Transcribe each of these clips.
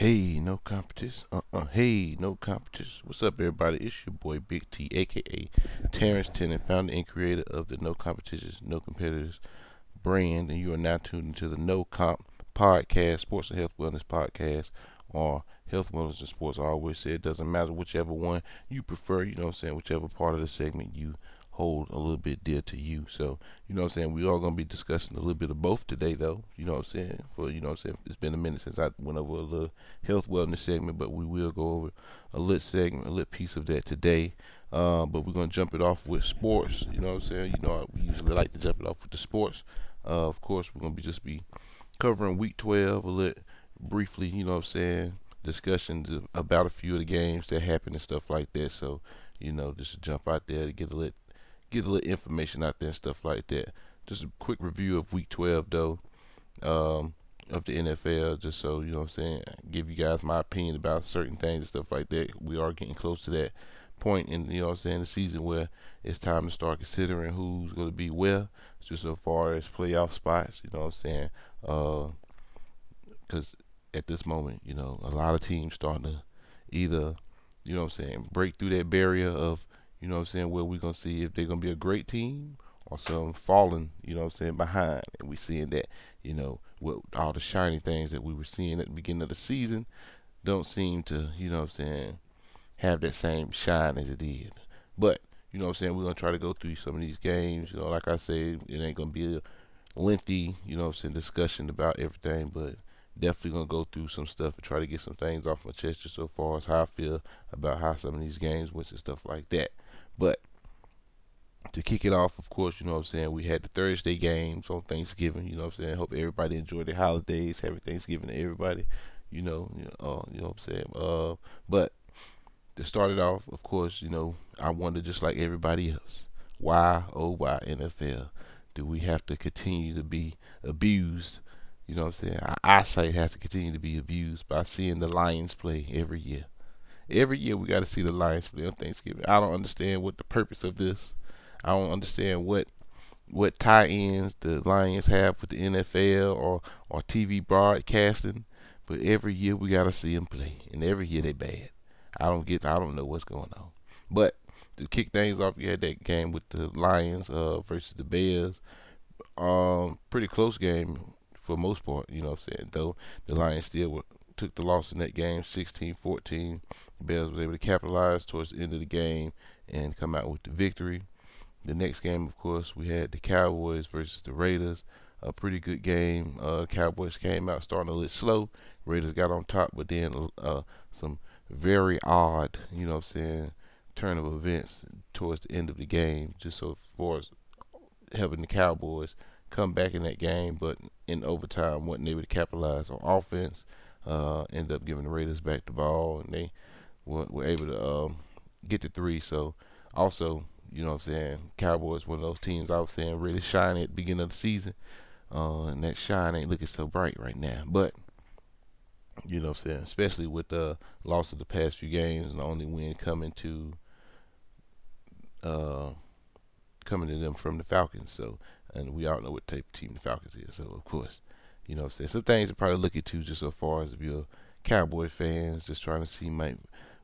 Hey, no competition. Uh uh. Hey, no competition. What's up, everybody? It's your boy Big T, aka Terrence Tennant, founder and creator of the No Competitions, No Competitors brand, and you are now tuned into the No Comp podcast, sports and health wellness podcast, or health wellness and sports. I always say it doesn't matter whichever one you prefer. You know what I'm saying? Whichever part of the segment you hold a little bit dear to you. So, you know what I'm saying? We are going to be discussing a little bit of both today, though. You know what I'm saying? For, you know I'm saying? It's been a minute since I went over a little health wellness segment, but we will go over a lit segment, a lit piece of that today. Uh, but we're going to jump it off with sports. You know what I'm saying? You know, we usually like to jump it off with the sports. Uh, of course, we're going to be just be covering week 12 a little briefly, you know what I'm saying? Discussions about a few of the games that happened and stuff like that. So, you know, just to jump out there to get a little get a little information out there and stuff like that. Just a quick review of Week 12 though, um, of the NFL, just so you know what I'm saying. Give you guys my opinion about certain things and stuff like that. We are getting close to that point in you know what I'm saying the season where it's time to start considering who's going to be where, just so far as playoff spots. You know what I'm saying? Because uh, at this moment, you know, a lot of teams starting to either you know what I'm saying break through that barrier of you know what I'm saying, where we're going to see if they're going to be a great team or some falling, you know what I'm saying, behind. And we're seeing that, you know, with all the shiny things that we were seeing at the beginning of the season don't seem to, you know what I'm saying, have that same shine as it did. But, you know what I'm saying, we're going to try to go through some of these games. You know, like I said, it ain't going to be a lengthy, you know what I'm saying, discussion about everything, but definitely gonna go through some stuff and try to get some things off my chest just so far as how I feel about how some of these games went and stuff like that. But to kick it off, of course, you know what I'm saying, we had the Thursday games on Thanksgiving, you know what I'm saying. Hope everybody enjoyed their holidays, happy Thanksgiving to everybody, you know, you know, uh, you know what I'm saying. Uh, but to start it off, of course, you know, I wonder just like everybody else, why, oh, why NFL do we have to continue to be abused? You know what I'm saying? Our eyesight has to continue to be abused by seeing the Lions play every year. Every year we got to see the Lions play on Thanksgiving. I don't understand what the purpose of this. I don't understand what what tie-ins the Lions have with the NFL or or TV broadcasting. But every year we got to see them play, and every year they bad. I don't get. I don't know what's going on. But to kick things off, you had that game with the Lions uh, versus the Bears. Um, pretty close game for most part. You know what I'm saying? Though the Lions still were, took the loss in that game, 16-14. The Bears was able to capitalize towards the end of the game and come out with the victory. The next game, of course, we had the Cowboys versus the Raiders. A pretty good game. Uh, Cowboys came out starting a little slow. Raiders got on top, but then uh, some very odd, you know what I'm saying, turn of events towards the end of the game, just so far as helping the Cowboys come back in that game, but in overtime wasn't able to capitalize on offense. Uh, end up giving the Raiders back the ball, and they were, were able to um, get the three. So also, you know what I'm saying, Cowboys one of those teams I was saying really shiny at the beginning of the season. Uh, and that shine ain't looking so bright right now. But you know what I'm saying, especially with the loss of the past few games and the only win coming to uh, coming to them from the Falcons. So and we all know what type of team the Falcons is. So of course, you know what I'm saying. Some things to probably look into just so far as if you're Cowboy fans, just trying to see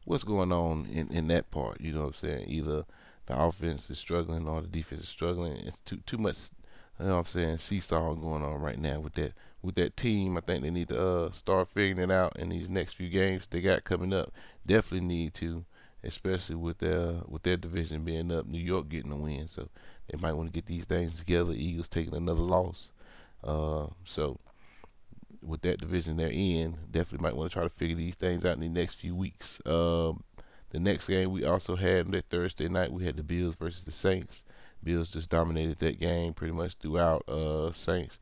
what's going on in, in that part. You know what I'm saying? Either the offense is struggling or the defense is struggling. It's too too much. You know what I'm saying? Seesaw going on right now with that with that team. I think they need to uh, start figuring it out in these next few games they got coming up. Definitely need to, especially with their with their division being up. New York getting the win, so they might want to get these things together. Eagles taking another loss, uh, so with that division they're in, definitely might want to try to figure these things out in the next few weeks. Um, the next game we also had that Thursday night, we had the Bills versus the Saints. Bills just dominated that game pretty much throughout. Uh, Saints,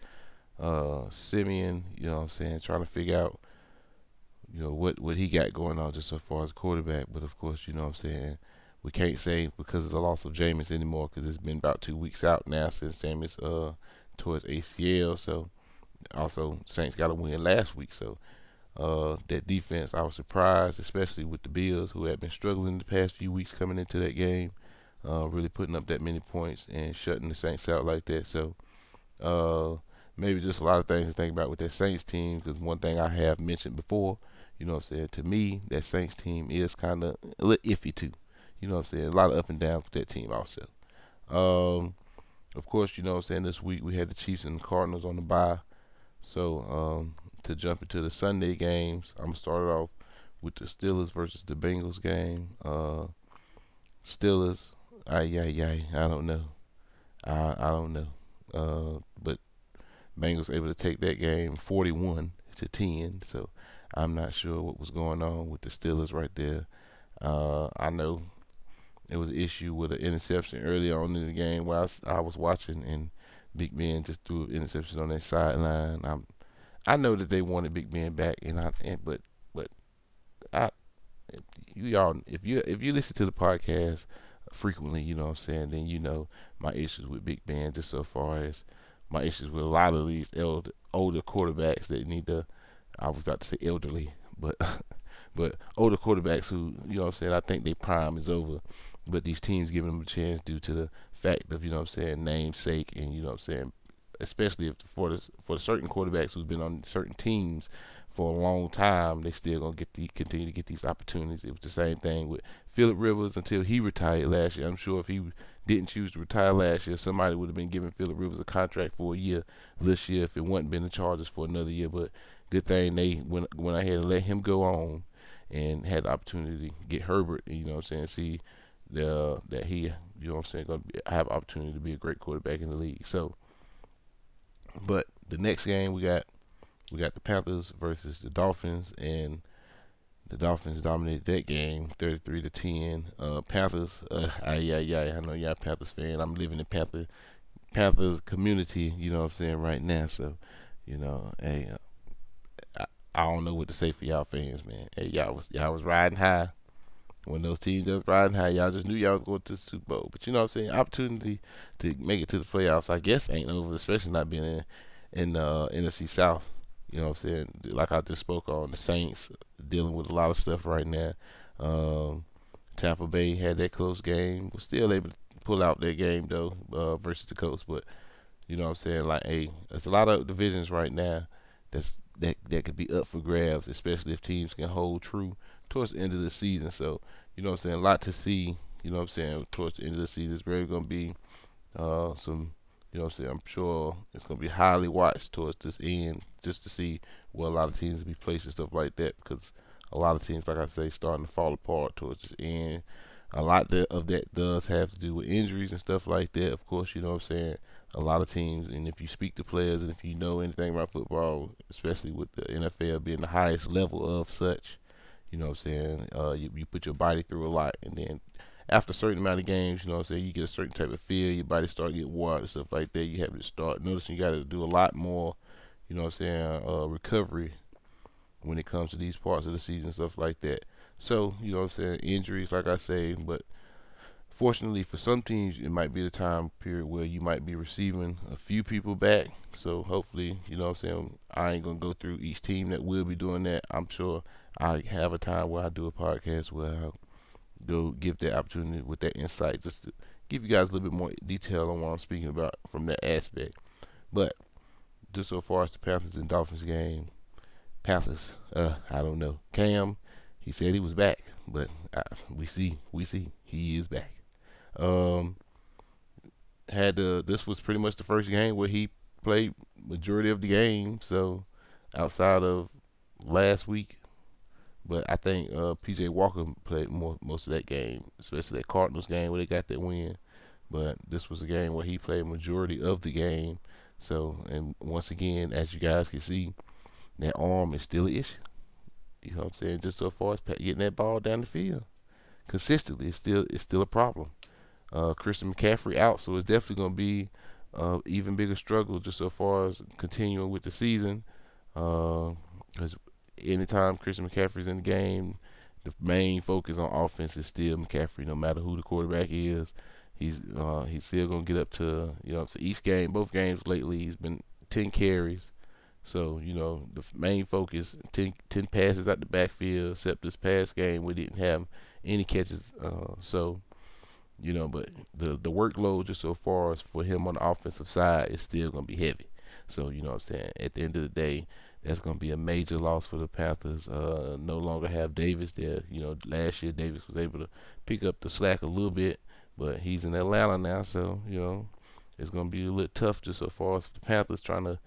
uh, Siemian, you know what I'm saying, trying to figure out, you know, what, what he got going on just so far as quarterback. But of course, you know what I'm saying, we can't say because of the loss of Jameis anymore because it's been about two weeks out now since Jameis uh, towards ACL. So also Saints got a win last week, so uh, that defense I was surprised, especially with the Bills who had been struggling the past few weeks coming into that game, uh, really putting up that many points and shutting the Saints out like that. So uh, maybe just a lot of things to think about with that Saints team. Because one thing I have mentioned before, you know what I'm saying. To me, that Saints team is kind of a little iffy too. You know what I'm saying. A lot of up and down with that team also. Um, of course, you know what I'm saying. This week we had the Chiefs and the Cardinals on the bye. So um, to jump into the Sunday games, I'm gonna start off with the Steelers versus the Bengals game. Uh, Steelers, ay ay ay, I don't know. I I don't know. Uh, but Bengals able to take that game 41 to 10. So I'm not sure what was going on with the Steelers right there. Uh, I know it was an issue with an interception early on in the game while I was watching, and Big Ben just threw an interception on that sideline. I'm, I know that they wanted Big Ben back, and I, and, but, but, I, you y'all, if you if you listen to the podcast frequently, you know what I'm saying, then you know my issues with Big Ben just so far as my issues with a lot of these elder, older quarterbacks that need to. I was about to say elderly, but but older quarterbacks who you know what I'm saying. I think their prime is over, but these teams giving them a chance due to the fact of you know what I'm saying namesake and you know what I'm saying, especially if for the for certain quarterbacks who've been on certain teams for a long time, they still gonna get the continue to get these opportunities. It was the same thing with Philip Rivers until he retired last year. I'm sure if he didn't choose to retire last year, somebody would have been giving Philip Rivers a contract for a year this year if it wasn't been the Chargers for another year. But good thing they went went ahead and let him go on and had the opportunity to get Herbert. You know what I'm saying? See the that he you know what I'm saying gonna be, have opportunity to be a great quarterback in the league. So, but the next game we got we got the Panthers versus the Dolphins, and the Dolphins dominated that game, 33 to 10. Uh, Panthers, uh, yeah, yeah, I know y'all Panthers fan. I'm living in Panther Panthers community, you know what I'm saying, right now. So, you know, hey, uh, I, I don't know what to say for y'all fans, man. Hey, y'all was y'all was riding high when those teams just riding high. Y'all just knew y'all was going to the Super Bowl, but you know what I'm saying. Opportunity to make it to the playoffs, I guess, ain't over, especially not being in in uh, NFC South. You know what I'm saying? Like I just spoke on the Saints dealing with a lot of stuff right now. Um, Tampa Bay had that close game, was still able to pull out their game though uh, versus the Colts. But you know what I'm saying? Like, hey, there's a lot of divisions right now that's that that could be up for grabs, especially if teams can hold true towards the end of the season. So you know what I'm saying? A lot to see. You know what I'm saying? Towards the end of the season, it's really gonna be uh, some you know what I'm saying? I'm sure it's going to be highly watched towards this end just to see where a lot of teams will be placed and stuff like that because a lot of teams, like I say, starting to fall apart towards this end. A lot of that does have to do with injuries and stuff like that. Of course, you know what I'm saying? A lot of teams, and if you speak to players and if you know anything about football, especially with the NFL being the highest level of such, you know what I'm saying? Uh, you, you put your body through a lot, and then after a certain amount of games, you know what I'm saying, you get a certain type of feel, your body start getting out and stuff like that. You have to start noticing you got to do a lot more, you know what I'm saying, uh, recovery when it comes to these parts of the season, stuff like that. So, you know what I'm saying, injuries, like I say, but fortunately for some teams, it might be the time period where you might be receiving a few people back. So hopefully, you know what I'm saying, I ain't going to go through each team that will be doing that. I'm sure I have a time where I do a podcast where I go give that opportunity with that insight, just to give you guys a little bit more detail on what I'm speaking about from that aspect. But just so far as the Panthers and Dolphins game, Panthers, uh, I don't know. Cam, he said he was back, but uh, we see, we see, he is back. Um, had the this was pretty much the first game where he played majority of the game. So outside of last week, but I think uh, PJ Walker played more most of that game, especially that Cardinals game where they got that win. But this was a game where he played majority of the game. So, and once again, as you guys can see, that arm is still an issue. You know what I'm saying? Just so far as getting that ball down the field consistently, it's still it's still a problem. Uh, Christian McCaffrey out, so it's definitely going to be uh, even bigger struggle just so far as continuing with the season. Because uh, anytime Christian McCaffrey's in the game, the main focus on offense is still McCaffrey. No matter who the quarterback is, he's uh, he's still gonna get up to you know. So each game, both games lately, he's been ten carries. So you know the main focus 10, 10 passes out the backfield. Except this past game, we didn't have any catches. Uh, so you know, but the the workload just so far for him on the offensive side is still gonna be heavy. So you know what I'm saying. At the end of the day, that's going to be a major loss for the Panthers. Uh, no longer have Davis there. You know, last year Davis was able to pick up the slack a little bit, but he's in Atlanta now, so you know it's going to be a little tough just so far as the Panthers trying to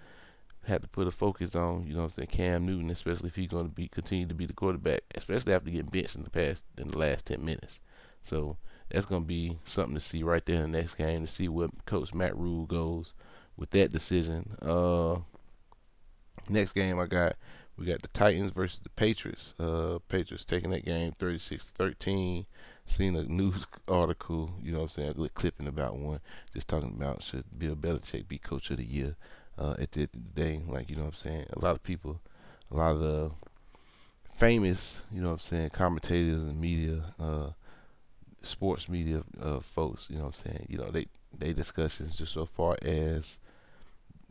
have to put a focus on. You know, I'm saying Cam Newton, especially if he's going to be continue to be the quarterback, especially after getting benched in the past in the last ten minutes. So that's going to be something to see right there in the next game to see what Coach Matt Rhule goes with that decision. Uh, Next game I got we got the Titans versus the Patriots. Uh, Patriots taking that game 36-13. Seen a news article, you know what I'm saying, a clipping about one, just talking about should Bill Belichick be coach of the year uh, at the end of the day. Like, you know what I'm saying? A lot of people, a lot of the famous, you know what I'm saying, commentators and media, uh, sports media uh, folks, you know what I'm saying, you know, they, they discussions just so far as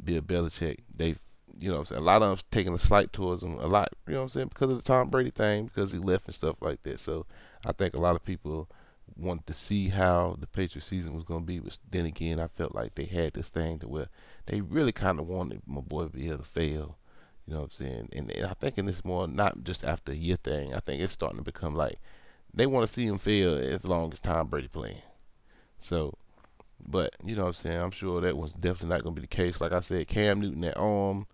Bill Belichick, they you know, what I'm saying? a lot of them taking a slight towards him a lot. You know what I'm saying? Because of the Tom Brady thing, because he left and stuff like that. So I think a lot of people wanted to see how the Patriots season was going to be. But then again, I felt like they had this thing to where they really kind of wanted my boy able to fail. You know what I'm saying? And, I think in this more not just after a year thing. I think it's starting to become like they want to see him fail as long as Tom Brady playing. So but you know what I'm saying? I'm sure that was definitely not going to be the case. Like I said, Cam Newton at arm,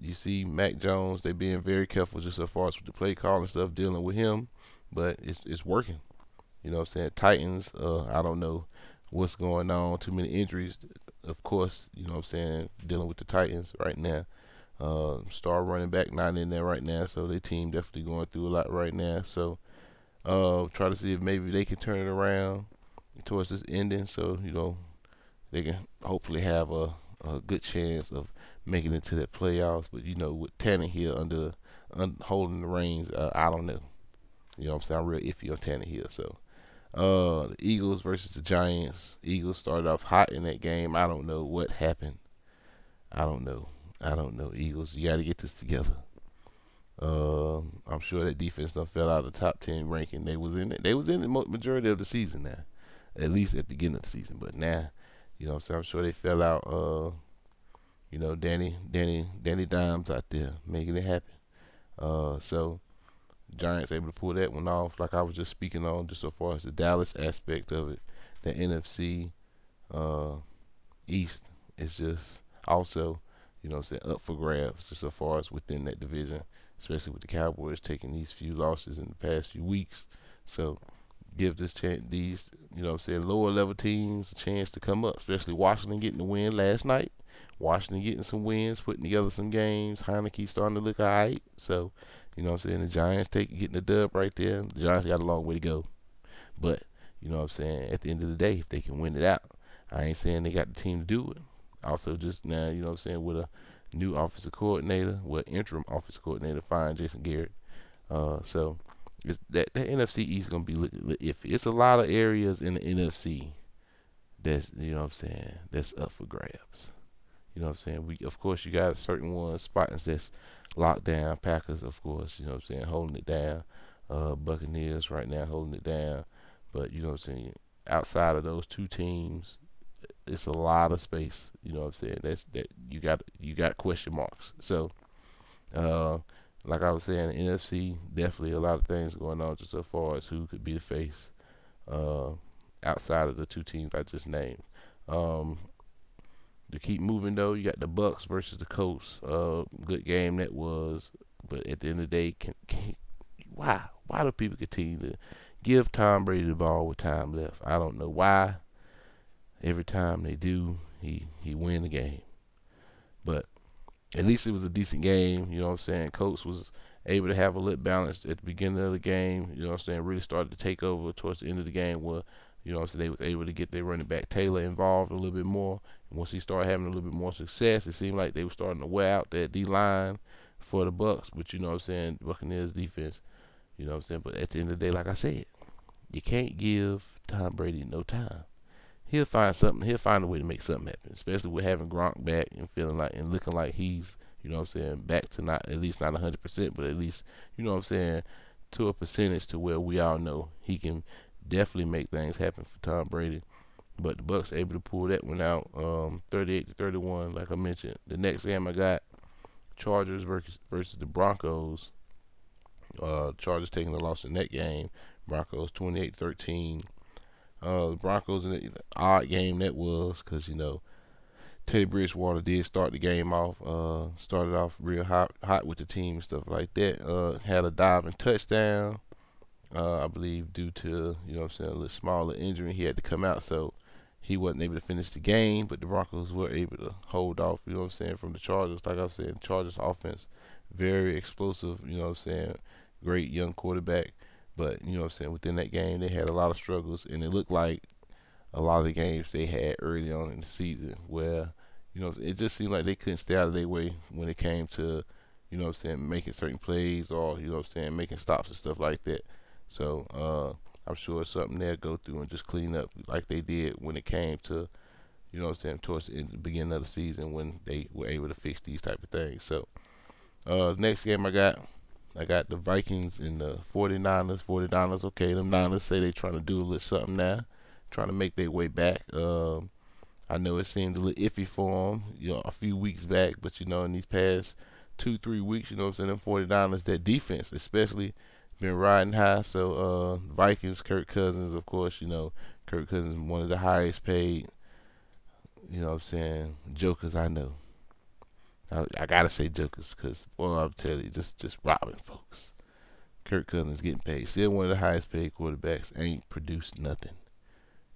you see Mac Jones, they being very careful just as far as with the play call and stuff, dealing with him, but it's it's working. You know what I'm saying? Titans, uh, I don't know what's going on. Too many injuries, of course. You know what I'm saying? Dealing with the Titans right now. Uh, star running back not in there right now, so their team definitely going through a lot right now. So, uh, try to see if maybe they can turn it around towards this ending, so you know they can hopefully have a, a good chance of making it to the playoffs. But you know, with Tannehill under un, holding the reins, uh, I don't know. You know, what I'm saying I'm real iffy on Tannehill. So, uh, the Eagles versus the Giants. Eagles started off hot in that game. I don't know what happened. I don't know. I don't know. Eagles, you got to get this together. Uh, I'm sure that defense done fell out of the top ten ranking. They was in it. They was in the majority of the season now, at least at the beginning of the season. But now, you know, what I'm saying I'm sure they fell out. Uh, you know, Danny, Danny, Danny Dimes out there making it happen. Uh, so Giants able to pull that one off. Like I was just speaking on, just so far as the Dallas aspect of it, the NFC uh, East is just also, you know, saying up for grabs. Just so far as within that division, especially with the Cowboys taking these few losses in the past few weeks. So give this chance, these, you know, I'm saying lower level teams a chance to come up, especially Washington getting the win last night. Washington getting some wins, putting together some games. Heinicke starting to look alright. So, you know what I'm saying? The Giants take getting the dub right there. The Giants got a long way to go. But, you know what I'm saying? At the end of the day, if they can win it out, I ain't saying they got the team to do it. Also, just now, you know what I'm saying, with a new offensive coordinator, with interim offensive coordinator, fine Jason Garrett. Uh, so, it's, that, that NFC East is going to be iffy. It's a lot of areas in the NFC that's, you know what I'm saying, that's up for grabs. You know what I'm saying? We of course you got certain ones spots that's locked down. Packers, of course, you know what I'm saying, holding it down. Uh, Buccaneers right now holding it down. But you know what I'm saying? Outside of those two teams, it's a lot of space. You know what I'm saying? That's that you got you got question marks. So, uh, like I was saying, the NFC definitely a lot of things going on just so far as who could be the face. Uh, outside of the two teams I just named. Um, to keep moving though, you got the Bucks versus the Colts. Uh, good game that was, but at the end of the day, can, can, why why do people continue to give Tom Brady the ball with time left? I don't know why. Every time they do, he he win the game. But at least it was a decent game. You know what I'm saying? Colts was able to have a little balance at the beginning of the game. You know what I'm saying? Really started to take over towards the end of the game where you know, so they was able to get their running back Taylor involved a little bit more. And once he started having a little bit more success, it seemed like they were starting to wear out that D line for the Bucks. But you know what I'm saying, Buccaneers defense. You know what I'm saying. But at the end of the day, like I said, you can't give Tom Brady no time. He'll find something. He'll find a way to make something happen. Especially with having Gronk back and feeling like and looking like he's, you know what I'm saying, back to not at least not 100%, but at least you know what I'm saying, to a percentage to where we all know he can definitely make things happen for Tom Brady. But the Bucks able to pull that one out, um, 38 to 31, like I mentioned. The next game I got Chargers versus versus the Broncos. Uh, Chargers taking the loss in that game. Broncos 28-13. Uh, the Broncos in an odd game that was because you know Teddy Bridgewater did start the game off. Uh, started off real hot, hot with the team and stuff like that. Uh, had a diving touchdown. Uh, I believe due to you know I'm saying a little smaller injury, he had to come out, so he wasn't able to finish the game. But the Broncos were able to hold off. You know I'm saying from the Chargers. Like I was saying, Chargers offense very explosive. You know I'm saying, great young quarterback. But you know I'm saying within that game, they had a lot of struggles, and it looked like a lot of the games they had early on in the season where you know it just seemed like they couldn't stay out of their way when it came to you know I'm saying making certain plays or you know I'm saying making stops and stuff like that. So uh, I'm sure it's something they'll go through and just clean up like they did when it came to, you know what I'm saying, towards the beginning of the season when they were able to fix these type of things. So uh, next game I got, I got the Vikings and the 49ers. 49ers, okay, them Niners say they're trying to do a little something now, trying to make their way back. Um, I know it seemed a little iffy for them, you know, a few weeks back, but you know, in these past two, three weeks, you know what I'm saying, them 49ers, that defense, especially – been riding high. So uh, Vikings, Kirk Cousins, of course, you know Kirk Cousins one of the highest paid. You know what I'm saying jokers I know. I, I gotta say jokers because well I'm telling you, just just robbing folks. Kirk Cousins getting paid. Still one of the highest paid quarterbacks. Ain't produced nothing.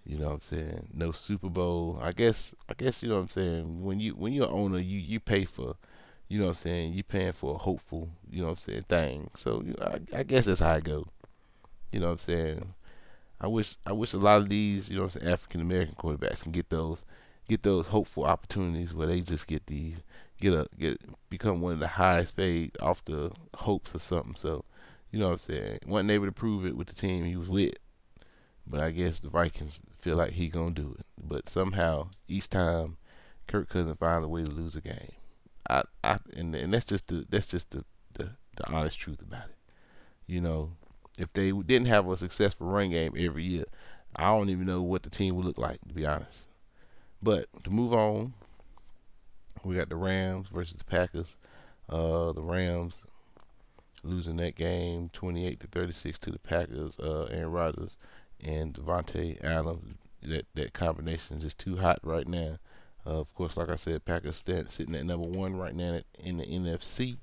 You know what I'm saying? No Super Bowl. I guess I guess you know what I'm saying. When you when you're an owner, you you pay for you know what I'm saying, you paying for a hopeful, you know what I'm saying, thing. So you know, I, I guess that's how I go. You know what I'm saying? I wish I wish a lot of these, you know what I'm saying, African American quarterbacks can get those get those hopeful opportunities where they just get these get a get become one of the highest paid off the hopes of something. So, you know what I'm saying? Wasn't able to prove it with the team he was with. But I guess the Vikings feel like he gonna do it. But somehow each time Kirk Cousins find a way to lose a game. I, I and, and that's just the that's just the, the the honest truth about it. You know, if they didn't have a successful run game every year, I don't even know what the team would look like to be honest. But to move on, we got the Rams versus the Packers. Uh, the Rams losing that game 28 to 36 to the Packers. Uh, Aaron Rodgers and Davante Adams. That that combination is just too hot right now. Uh, of course, like I said, Packers sitting at number one right now in the NFC.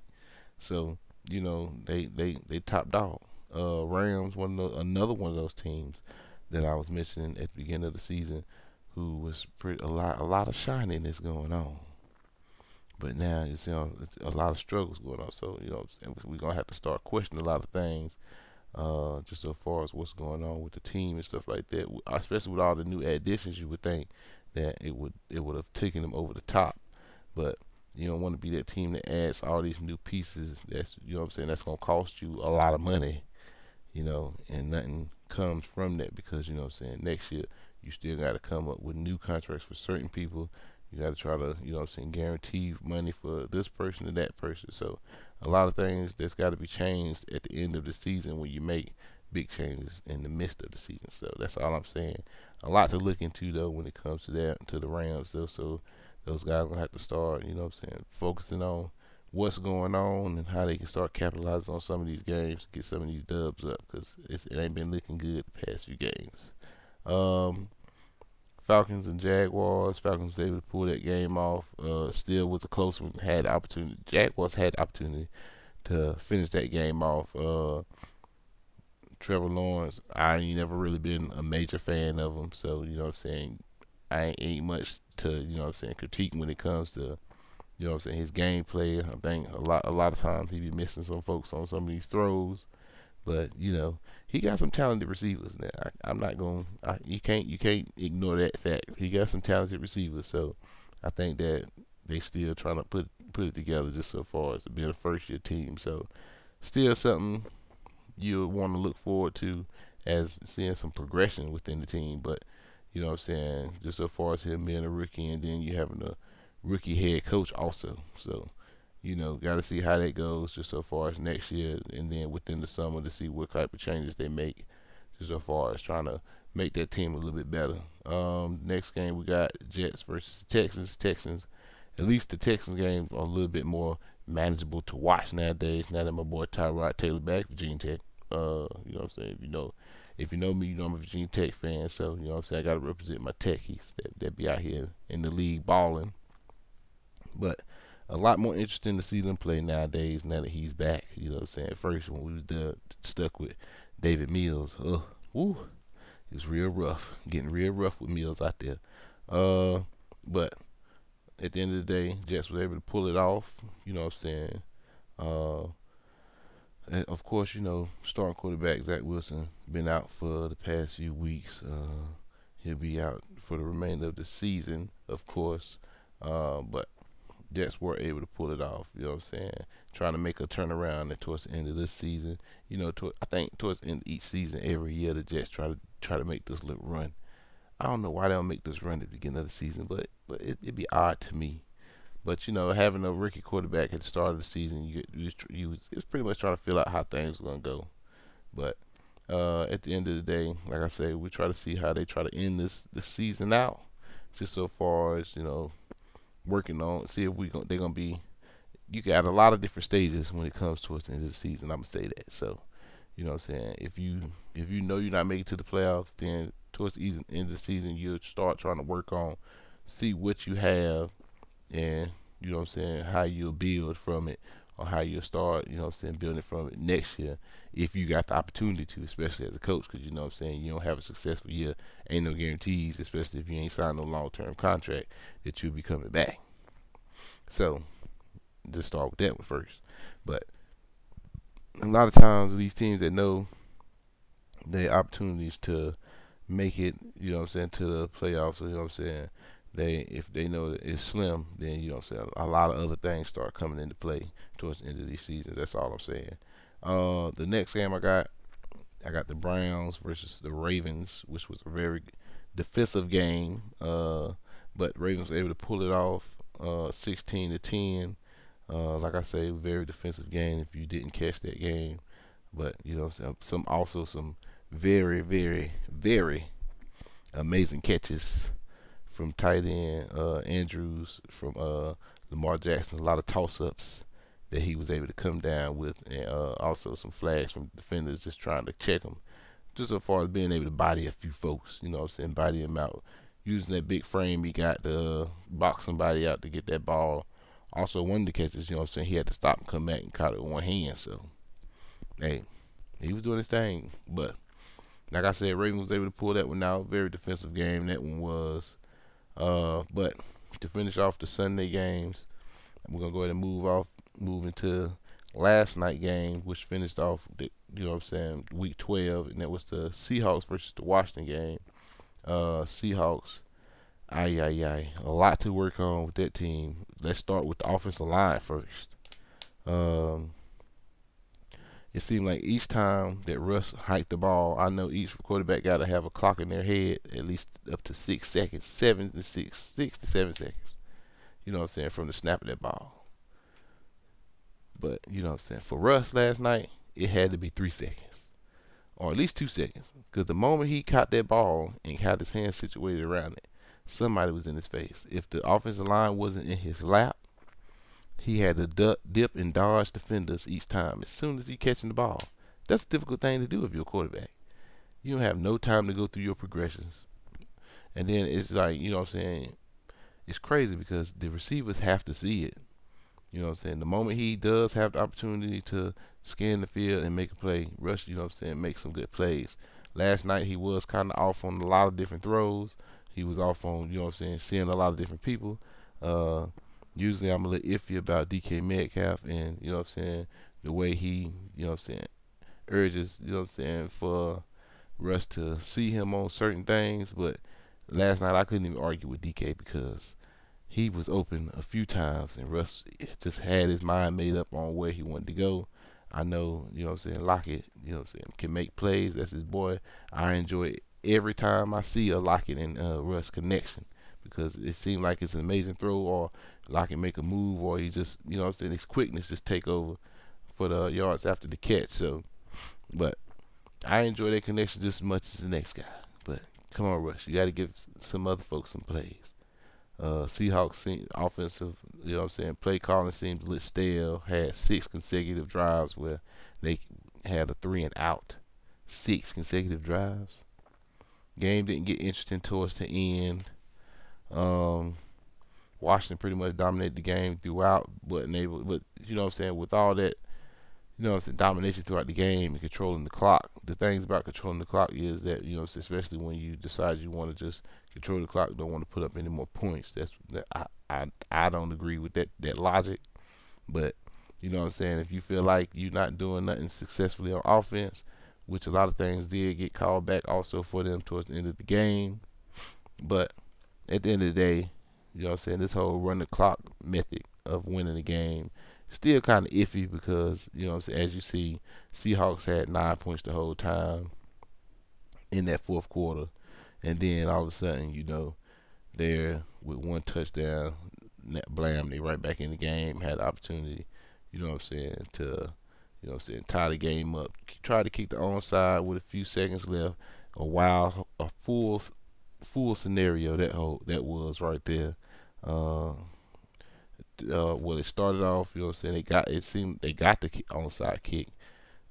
So you know they they they top dog. Uh, Rams, one the, another one of those teams that I was mentioning at the beginning of the season, who was pretty, a lot a lot of shininess going on. But now you see know, a lot of struggles going on. So you know we're gonna have to start questioning a lot of things. Uh, just so far as what's going on with the team and stuff like that, especially with all the new additions, you would think that it would it would have taken them over the top. But you don't want to be that team that adds all these new pieces. That's you know what I'm saying. That's gonna cost you a lot of money, you know, and nothing comes from that because you know what I'm saying. Next year you still got to come up with new contracts for certain people. You got to try to you know what I'm saying guarantee money for this person and that person. So a lot of things that's got to be changed at the end of the season when you make big changes in the midst of the season. So that's all I'm saying. A lot to look into though when it comes to that to the Rams though. So those guys gonna have to start, you know what I'm saying, focusing on what's going on and how they can start capitalizing on some of these games, get some of these dubs up because it ain't been looking good the past few games. Um, Falcons and Jaguars. Falcons was able to pull that game off. Uh, still was a close one. Had opportunity. Jaguars had opportunity to finish that game off. Uh, Trevor Lawrence, I ain't never really been a major fan of him, so you know what I'm saying. I ain't, much to you know what I'm saying critique when it comes to you know I'm saying his gameplay. I think a lot a lot of times he be missing some folks on some of these throws, but you know he got some talented receivers. Now I, am not going. You can't you can't ignore that fact. He got some talented receivers, so I think that they still trying to put put it together just so far as being a first year team. So still something you want to look forward to as seeing some progression within the team. But you know what I'm saying, just so far as him being a rookie and then you having a rookie head coach also. So, you know, got to see how that goes just so far as next year and then within the summer to see what type of changes they make just so far as trying to make that team a little bit better. Um, next game we got Jets versus Texans. Texans, at least the Texans game are a little bit more manageable to watch nowadays. Now that my boy Tyrod Taylor back, Virginia Tech. Uh, you know what I'm saying? You know, if you know me, you know I'm a Virginia Tech fan. So you know what I'm saying. I got to represent my techies that that be out here in the league balling. But a lot more interesting to see them play nowadays now that he's back. You know what I'm saying? First, when we was stuck with Davis Mills, uh, woo, it was real rough. Getting real rough with Mills out there. Uh, but at the end of the day, Jets was able to pull it off. You know what I'm saying? Uh, of course, you know, starting quarterback Zach Wilson been out for the past few weeks. Uh, he'll be out for the remainder of the season, of course. Uh, but Jets were able to pull it off. You know what I'm saying? Trying to make a turnaround towards the end of this season. You know, to, I think towards the end of each season, every year the Jets try to try to make this little run. I don't know why they don't make this run at the beginning of the season, but but it, would be odd to me. But you know, having a rookie quarterback at the start of the season, you you, you was, was pretty much trying to feel out how things were gonna go. But uh, at the end of the day, like I say, we try to see how they try to end this this season out. Just so far as you know, working on see if we going they're gonna be. You got a lot of different stages when it comes towards the end of the season. I'm gonna say that. So, you know what I'm saying. If you if you know you're not making to the playoffs, then towards the end of the season, you start trying to work on see what you have and you know what I'm saying how you'll build from it or how you'll start you know what I'm saying building from it next year if you got the opportunity to especially as a coach because you know what I'm saying you don't have a successful year ain't no guarantees especially if you ain't signed no long term contract that you'll be coming back. So just start with that one first. But a lot of times these teams that know their opportunities to make it, you know what I'm saying, to the playoffs, you know what I'm saying, they if they know it's slim, then you know a lot of other things start coming into play towards the end of these seasons. That's all I'm saying. Uh, the next game I got, I got the Browns versus the Ravens, which was a very defensive game. Uh, but Ravens were able to pull it off, uh, 16 to 10. Uh, like I say, very defensive game. If you didn't catch that game, but you know, some also some very, very, very amazing catches from tight end uh, Andrews, from uh, Lamar Jackson. A lot of toss ups that he was able to come down with, and uh, also some flags from defenders just trying to check him. Just so far as being able to body a few folks, you know what I'm saying, body him out. Using that big frame he got to uh, box somebody out to get that ball. Also, one of the catches, you know what I'm saying, he had to stop and come back and caught it with one hand. So, hey, he was doing his thing. But like I said, Ravens was able to pull that one out. Very defensive game that one was. Uh, but to finish off the Sunday games, we're gonna go ahead and move off, move into last night game, which finished off, the, you know, what I'm saying, week 12, and that was the Seahawks versus the Washington game. Uh, Seahawks, aye, aye, aye, a lot to work on with that team. Let's start with the offensive line first. Um, it seemed like each time that Russ hiked the ball, I know each quarterback got to have a clock in their head at least up to six seconds, seven to six, six to seven seconds. You know what I'm saying from the snap of that ball. But you know what I'm saying for Russ last night, it had to be three seconds, or at least two seconds, because the moment he caught that ball and had his hands situated around it, somebody was in his face. If the offensive line wasn't in his lap, he had to duck, dip, and dodge defenders each time as soon as he catching the ball. That's a difficult thing to do if you're a quarterback. You don't have no time to go through your progressions. And then it's like, you know what I'm saying? It's crazy because the receivers have to see it. You know what I'm saying? The moment he does have the opportunity to scan the field and make a play, Russ, you know what I'm saying, make some good plays. Last night he was kind of off on a lot of different throws. He was off on, you know what I'm saying, seeing a lot of different people. Uh, usually I'm a little iffy about DK Metcalf and you know what I'm saying the way he you know what I'm saying urges you know what I'm saying for Russ to see him on certain things, but last night I couldn't even argue with DK because he was open a few times and Russ just had his mind made up on where he wanted to go. I know, you know what I'm saying, Lockett, you know what I'm saying, can make plays. That's his boy. I enjoy it every time I see a Lockett and uh, Russ connection because it seemed like it's an amazing throw or Lockett make a move or he just, you know I'm saying, his quickness just take over for the yards after the catch. So, but I enjoy that connection just as much as the next guy. But come on, Russ, you got to give some other folks some plays. Uh, Seahawks seem, offensive, you know what I'm saying, play calling seemed a little stale. Had six consecutive drives where they had a three and out. Six consecutive drives. Game didn't get interesting towards the end. Um, Washington pretty much dominated the game throughout, but able, but you know what I'm saying, with all that you know, it's domination throughout the game and controlling the clock. The things about controlling the clock is that you know, especially when you decide you want to just control the clock, don't want to put up any more points. That's that I I I don't agree with that that logic. But you know what I'm saying. If you feel like you're not doing nothing successfully on offense, which a lot of things did get called back also for them towards the end of the game, but at the end of the day, you know what I'm saying. This whole run the clock method of winning the game still kind of iffy because you know as you see, Seahawks had nine points the whole time in that fourth quarter, and then all of a sudden you know they're with one touchdown, blam, they right back in the game, had the opportunity, you know what I'm saying, to you know what I'm saying, tie the game up, try to keep the onside with a few seconds left. A wild, a full, full scenario that whole that was right there. Uh, uh, well, it started off, you know what I'm saying? They got it seemed they got the onside kick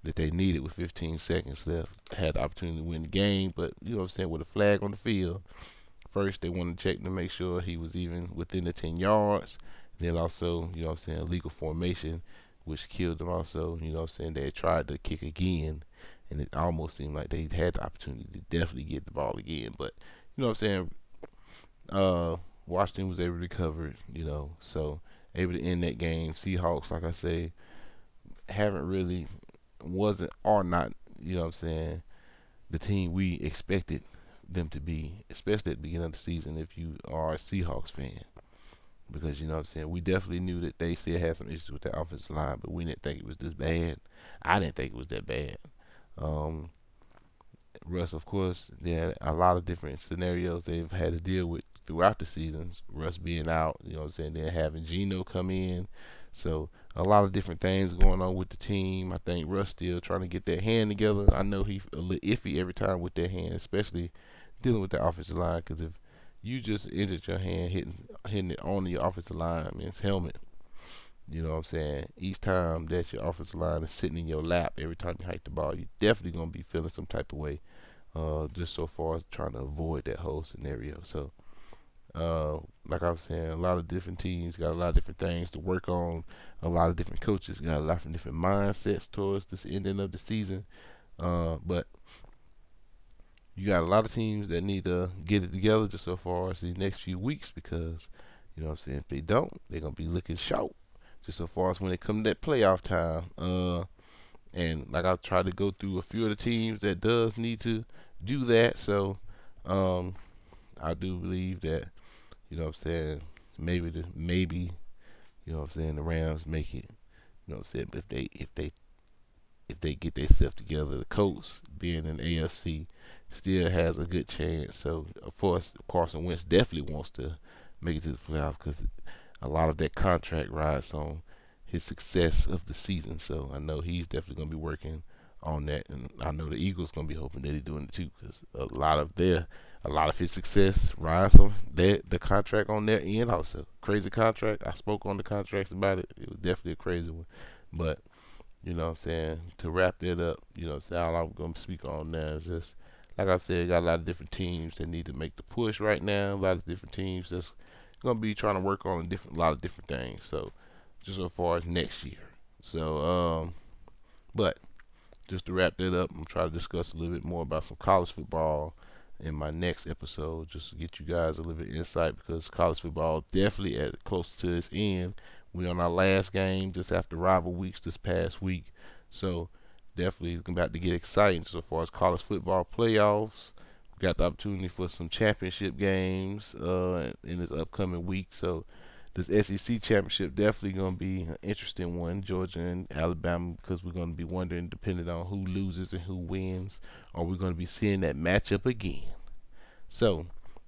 that they needed with 15 seconds left. Had the opportunity to win the game, but you know what I'm saying? With a flag on the field, first they wanted to check to make sure he was even within the 10 yards. Then also, you know what I'm saying, legal formation, which killed them also. You know what I'm saying? They tried to kick again, and it almost seemed like they had the opportunity to definitely get the ball again. But, you know what I'm saying? Uh, Washington was able to recover you know. So able to end that game. Seahawks, like I say, haven't really wasn't are not, you know what I'm saying, the team we expected them to be, especially at the beginning of the season if you are a Seahawks fan. Because you know what I'm saying, we definitely knew that they still had some issues with that offensive line, but we didn't think it was this bad. I didn't think it was that bad. Um, Russ, of course, there a lot of different scenarios they've had to deal with throughout the seasons. Russ being out, you know what I'm saying, then having Geno come in. So a lot of different things going on with the team. I think Russ still trying to get that hand together. I know he's a little iffy every time with that hand, especially dealing with the offensive line. Because if you just injured your hand hitting hitting it on your offensive line, I mean, it's helmet. You know what I'm saying? Each time that your offensive line is sitting in your lap, every time you hike the ball, you're definitely gonna be feeling some type of way. Uh, just so far as trying to avoid that whole scenario. So uh, like I was saying, a lot of different teams got a lot of different things to work on. A lot of different coaches got a lot of different mindsets towards this ending of the season. Uh, but you got a lot of teams that need to get it together just so far as the next few weeks because, you know what I'm saying, if they don't, they're going to be looking short just so far as when it comes to that playoff time. Uh, and like I tried to go through a few of the teams that does need to do that. So um, I do believe that you know what I'm saying? Maybe the maybe, you know what I'm saying, the Rams make it. You know what I'm saying? But if they if they if they get themselves together, the Colts being in AFC still has a good chance. So of course Carson Wentz definitely wants to make it to the playoffs because a lot of that contract rides on his success of the season. So I know he's definitely going to be working on that, and I know the Eagles to be hoping that he's doing it too because a lot of their a lot of his success rides on that the contract on their end also. Crazy contract. I spoke on the contracts about it. It was definitely a crazy one. But, you know what I'm saying, to wrap that up, you know, so all I'm gonna speak on now is just like I said, got a lot of different teams that need to make the push right now. A lot of different teams that's gonna be trying to work on a different a lot of different things. So just so far as next year. So um but just to wrap that up, I'm to discuss a little bit more about some college football in my next episode just to get you guys a little bit insight because college football definitely at close to its end. We're on our last game just after rival weeks this past week. So definitely it's about to get exciting so far as college football playoffs. We got the opportunity for some championship games uh, in this upcoming week. So this SEC championship definitely going to be an interesting one, Georgia and Alabama, because we're going to be wondering, depending on who loses and who wins, are we going to be seeing that matchup again? So,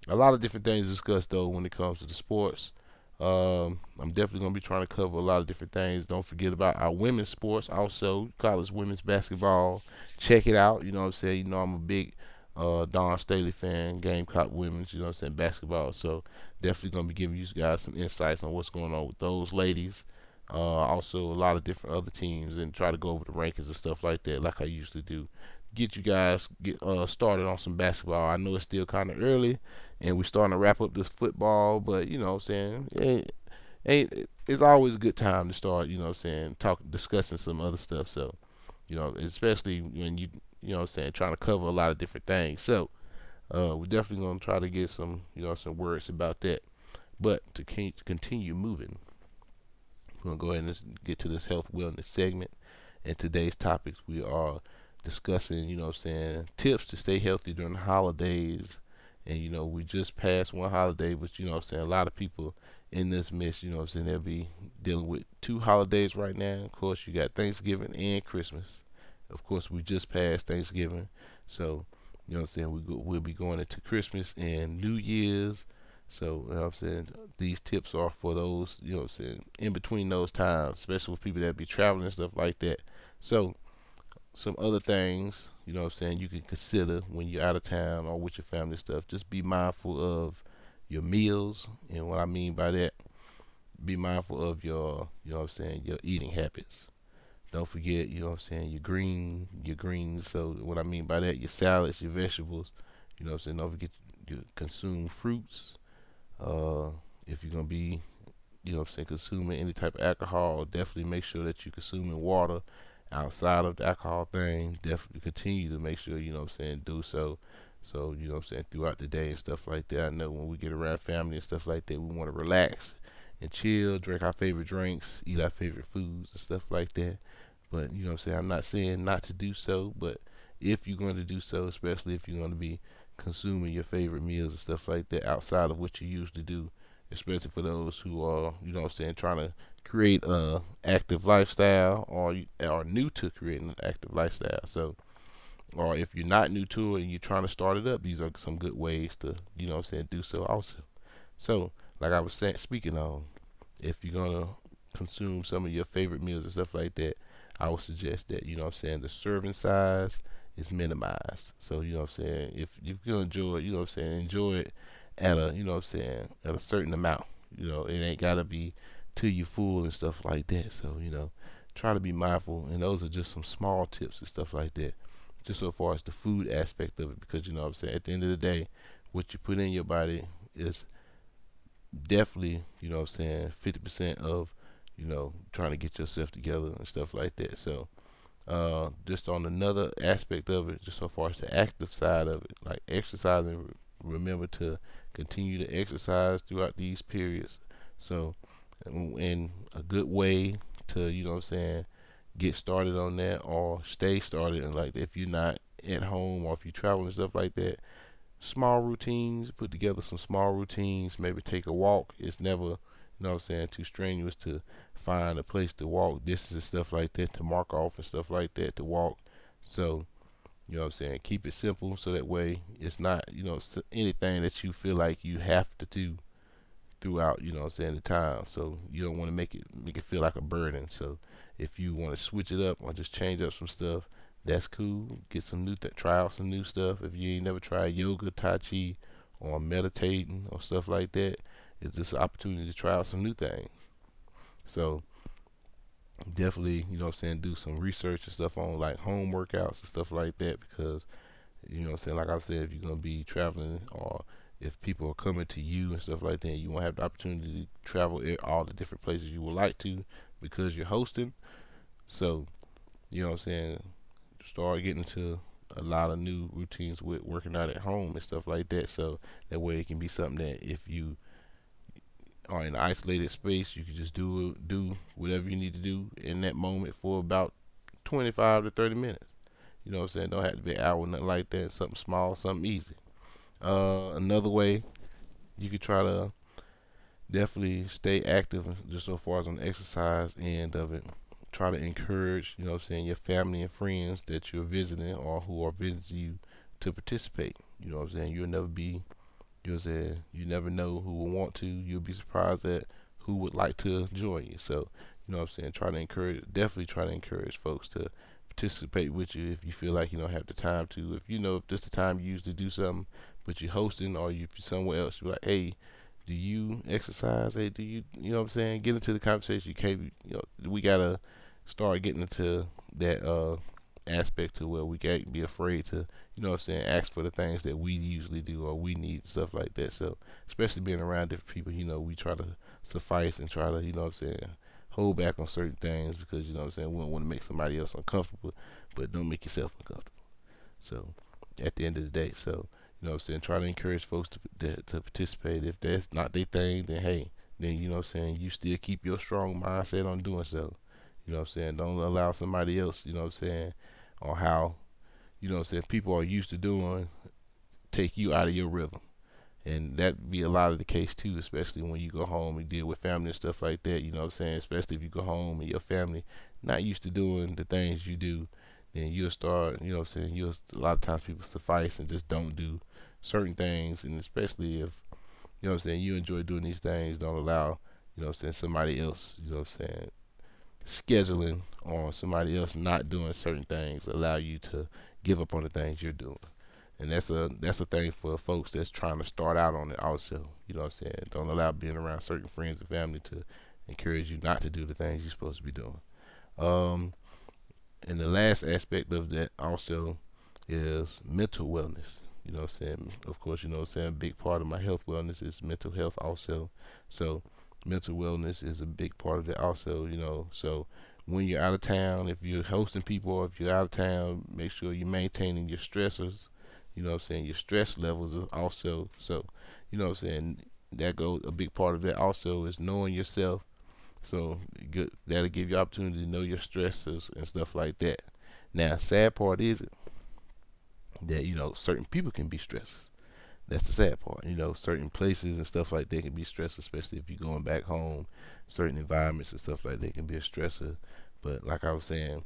a lot of different things discussed though when it comes to the sports. Um, I'm definitely going to be trying to cover a lot of different things. Don't forget about our women's sports, also college women's basketball. Check it out. You know what I'm saying? You know I'm a big uh, Dawn Staley fan, Gamecock Women's, you know what I'm saying, basketball. So definitely going to be giving you guys some insights on what's going on with those ladies. Uh, also, a lot of different other teams and try to go over the rankings and stuff like that, like I usually do. Get you guys get uh, started on some basketball. I know it's still kind of early, and we're starting to wrap up this football, but you know what I'm saying? It, it, it's always a good time to start, you know what I'm saying, talk discussing some other stuff. So, you know, especially when you you know I'm saying, trying to cover a lot of different things. So uh, we're definitely to try to get some, you know, some words about that. But to, to continue moving, we're to go ahead and get to this health wellness segment. And today's topics, we are discussing, you know I'm saying, tips to stay healthy during the holidays. And, you know, we just passed one holiday, but, you know I'm saying, a lot of people in this mess, you know I'm saying, they'll be dealing with two holidays right now. Of course, you got Thanksgiving and Christmas. Of course, we just passed Thanksgiving, so you know what I'm saying we go, we'll be going into Christmas and New Year's. So you know I'm saying these tips are for those you know I'm saying in between those times, especially with people that be traveling and stuff like that. So some other things you know I'm saying you can consider when you're out of town or with your family stuff. Just be mindful of your meals, and what I mean by that, be mindful of your you know what I'm saying your eating habits. Don't forget, you know what I'm saying, your green, your greens. So what I mean by that, your salads, your vegetables. You know what I'm saying. Don't forget to consume fruits. Uh, if you're gonna be, you know what I'm saying, consuming any type of alcohol, definitely make sure that you're consuming water outside of the alcohol thing. Definitely continue to make sure, you know what I'm saying, do so. So, you know what I'm saying, throughout the day and stuff like that. I know when we get around family and stuff like that, we want to relax and chill, drink our favorite drinks, eat our favorite foods and stuff like that. But you know what I'm saying? I'm not saying not to do so, but if you're going to do so, especially if you're going to be consuming your favorite meals and stuff like that outside of what you usually do, especially for those who are, you know what I'm saying, trying to create a active lifestyle or are new to creating an active lifestyle. So, or if you're not new to it and you're trying to start it up, these are some good ways to, you know I'm saying, do so also. So, like I was saying, speaking on, if you're gonna consume some of your favorite meals and stuff like that, I would suggest that, you know I'm saying, the serving size is minimized. So, you know I'm saying, if you can enjoy it, you know I'm saying, enjoy it at a, you know I'm saying, at a certain amount. You know, it ain't got to be till you full and stuff like that. So, you know, try to be mindful. And those are just some small tips and stuff like that. Just so far as the food aspect of it. Because, you know I'm saying, at the end of the day, what you put in your body is definitely, you know I'm saying, 50% of you know, trying to get yourself together and stuff like that. So, uh, just on another aspect of it, just so far as the active side of it, like exercising, remember to continue to exercise throughout these periods. So, and a good way to, you know what I'm saying, get started on that or stay started. And like if you're not at home or if you travel and stuff like that, small routines, put together some small routines, maybe take a walk. It's never, you know what I'm saying, too strenuous to find a place to walk distance and stuff like that to mark off and stuff like that to walk. So, you know what I'm saying? Keep it simple so that way it's not, you know, anything that you feel like you have to do throughout, you know what I'm saying, the time. So you don't want to make it make it feel like a burden. So if you want to switch it up or just change up some stuff, that's cool. Get some new th- try out some new stuff. If you ain't never tried yoga, tai chi, or meditating or stuff like that, it's just an opportunity to try out some new things. So definitely, you know what I'm saying, do some research and stuff on like home workouts and stuff like that because you know what I'm saying, like I said, if you're gonna be traveling or if people are coming to you and stuff like that, you won't have the opportunity to travel all the different places you would like to because you're hosting. So, you know what I'm saying, start getting to a lot of new routines with working out at home and stuff like that. So that way it can be something that if you are in an isolated space, you can just do do whatever you need to do in that moment for about 25 to 30 minutes. You know what I'm saying? Don't have to be an hour, nothing like that. Something small, something easy. Uh, another way you could try to definitely stay active just so far as on the exercise end of it. Try to encourage, you know what I'm saying, your family and friends that you're visiting or who are visiting you to participate. You know what I'm saying? You'll never be you know say you never know who will want to. You'll be surprised at who would like to join you. So, you know what I'm saying? Try to encourage, definitely try to encourage folks to participate with you if you feel like you don't have the time to. If you know if this is the time you used to do something, but you're hosting or you somewhere else, you're like, hey, do you exercise? Hey, do you you know what I'm saying? Get into the conversation. You can't you know we gotta start getting into that uh aspect to where we can't be afraid to, you know what I'm saying, ask for the things that we usually do or we need, stuff like that. So, especially being around different people, you know, we try to suffice and try to, you know what I'm saying, hold back on certain things because, you know what I'm saying, we don't want to make somebody else uncomfortable, but don't make yourself uncomfortable. So, at the end of the day, so, you know what I'm saying, try to encourage folks to, to, to participate. If that's not their thing, then hey, then, you know what I'm saying, you still keep your strong mindset on doing so. You know what I'm saying? Don't allow somebody else, you know what I'm saying, on how, you know what I'm saying, people are used to doing, take you out of your rhythm. And that be a lot of the case too, especially when you go home and deal with family and stuff like that. You know what I'm saying? Especially if you go home and your family not used to doing the things you do, then you'll start, you know what I'm saying? You'll a lot of times people suffice and just don't do certain things, and especially if you know what I'm saying, you enjoy doing these things, don't allow, you know what I'm saying, somebody else, you know what I'm saying, scheduling or somebody else not doing certain things allow you to give up on the things you're doing. And that's a that's a thing for folks that's trying to start out on it also. You know what I'm saying? Don't allow being around certain friends and family to encourage you not to do the things you're supposed to be doing. Um, and the last aspect of that also is mental wellness. You know what I'm saying? Of course, you know what I'm saying? A big part of my health wellness is mental health also. So mental wellness is a big part of that also, you know. So when you're out of town, if you're hosting people or if you're out of town, make sure you're maintaining your stressors. You know what I'm saying? Your stress levels also. So, you know what I'm saying? That goes a big part of that also is knowing yourself. So good, that'll give you opportunity to know your stressors and stuff like that. Now, sad part is it that you know certain people can be stressed. That's the sad part. You know, certain places and stuff like that can be stressed, especially if you're going back home. Certain environments and stuff like that can be a stressor. But like I was saying,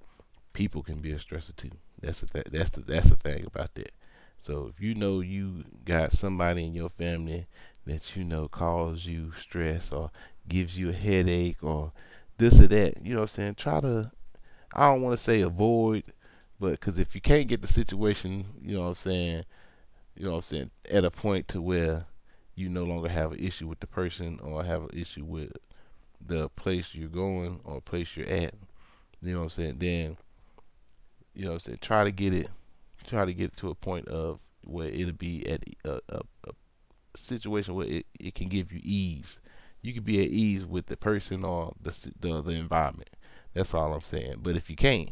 people can be a stressor too. That's the th- that's the that's the thing about that. So if you know you got somebody in your family that you know causes you stress or gives you a headache or this or that, you know what I'm saying? Try to I don't want to say avoid, but because if you can't get the situation, you know what I'm saying, you know what I'm saying, at a point to where you no longer have an issue with the person or have an issue with the place you're going or place you're at. You know what I'm saying? Then you know what I'm saying, try to get it try to get to a point of where it'll be at a, a, a situation where it, it can give you ease. You can be at ease with the person or the, the the environment. That's all I'm saying. But if you can't,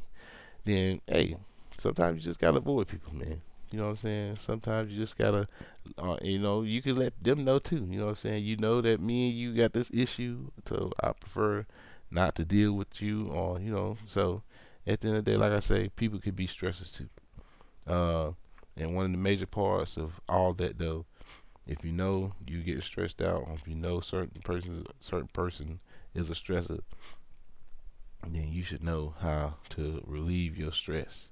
then hey, sometimes you just gotta avoid people, man. You know what I'm saying? Sometimes you just gotta, uh, you know, you can let them know too. You know what I'm saying? You know that me and you got this issue, so I prefer not to deal with you, or you know. So at the end of the day, like I say, people could be stressors too. Uh, and one of the major parts of all that, though, if you know you get stressed out, or if you know certain person, certain person is a stressor, then you should know how to relieve your stress.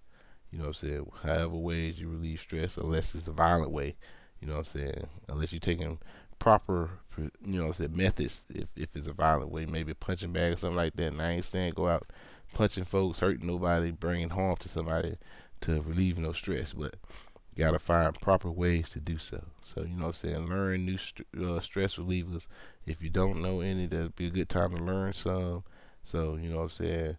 You know what I'm saying? However ways you relieve stress, unless it's a violent way. You know what I'm saying? Unless you're taking proper, you know what I'm saying, methods. If if it's a violent way, maybe punching bag or something like that. And I ain't saying go out punching folks, hurting nobody, bringing harm to somebody to relieve no stress, but you gotta find proper ways to do so. So you know what I'm saying? Learn new st- uh, stress relievers. If you don't know any, that'd be a good time to learn some. So you know what I'm saying?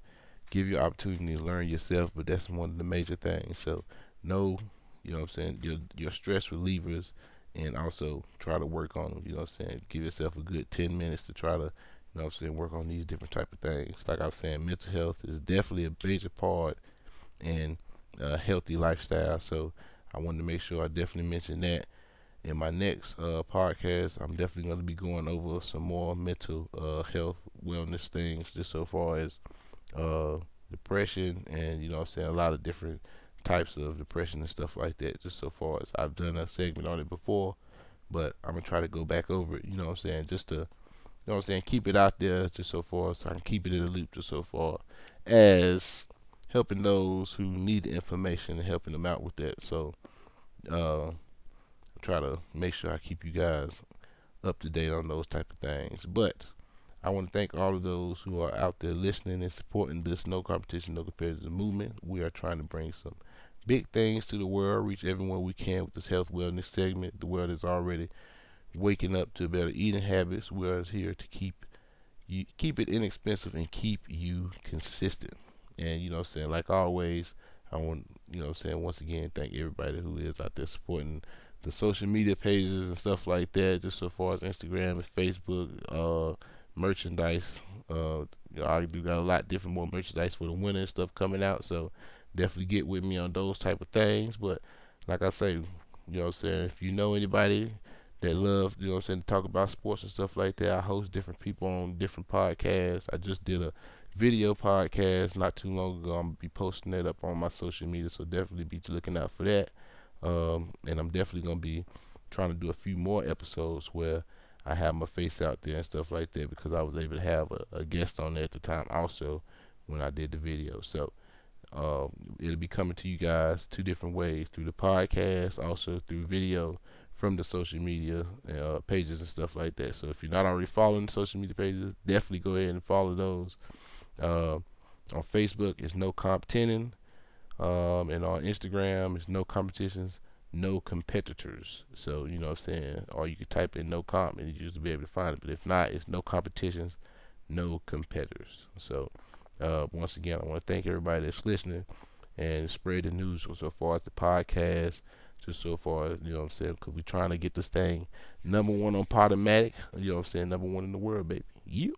give you opportunity to learn yourself, but that's one of the major things. So know, you know what I'm saying, your your stress relievers and also try to work on them, you know what I'm saying? Give yourself a good 10 minutes to try to, you know what I'm saying, work on these different type of things. Like I was saying, mental health is definitely a major part in a healthy lifestyle. So I wanted to make sure I definitely mention that. In my next uh, podcast, I'm definitely going to be going over some more mental uh, health wellness things, just so far as uh, depression and you know I'm saying a lot of different types of depression and stuff like that just so far as I've done a segment on it before but I'm gonna try to go back over it you know what I'm saying just to you know what I'm saying keep it out there just so far so I can keep it in the loop just so far as helping those who need the information and helping them out with that. So uh try to make sure I keep you guys up to date on those type of things but I want to thank all of those who are out there listening and supporting this No Competition, No Competition movement. We are trying to bring some big things to the world, reach everyone we can with this health wellness segment. The world is already waking up to better eating habits. We are here to keep you keep it inexpensive and keep you consistent. And you know what I'm saying, like always, I want you know what I'm saying, once again, thank everybody who is out there supporting the social media pages and stuff like that, just so far as Instagram and Facebook, uh, merchandise. Uh, I do got a lot different more merchandise for the winter and stuff coming out, so definitely get with me on those type of things. But like I say, you know what I'm saying, if you know anybody that love, you know what I'm saying, to talk about sports and stuff like that, I host different people on different podcasts. I just did a video podcast not too long ago. I'm gonna be posting that up on my social media, so definitely be looking out for that. Um, and I'm definitely gonna be trying to do a few more episodes where I have my face out there and stuff like that because I was able to have a, a guest on there at the time also when I did the video. So uh, it'll be coming to you guys two different ways through the podcast, also through video from the social media uh, pages and stuff like that. So if you're not already following the social media pages, definitely go ahead and follow those. Uh, on Facebook, it's no Comp competition, um, and on Instagram, it's no competitions no competitors. So, you know what I'm saying? Or you could type in no comp and you just be able to find it. But if not, it's no competitions, no competitors. So, uh, once again, I want to thank everybody that's listening and spread the news so far as the podcast, just so far, as you know what I'm saying? Because we're trying to get this thing number one on Podomatic, you know what I'm saying? Number one in the world, baby. You.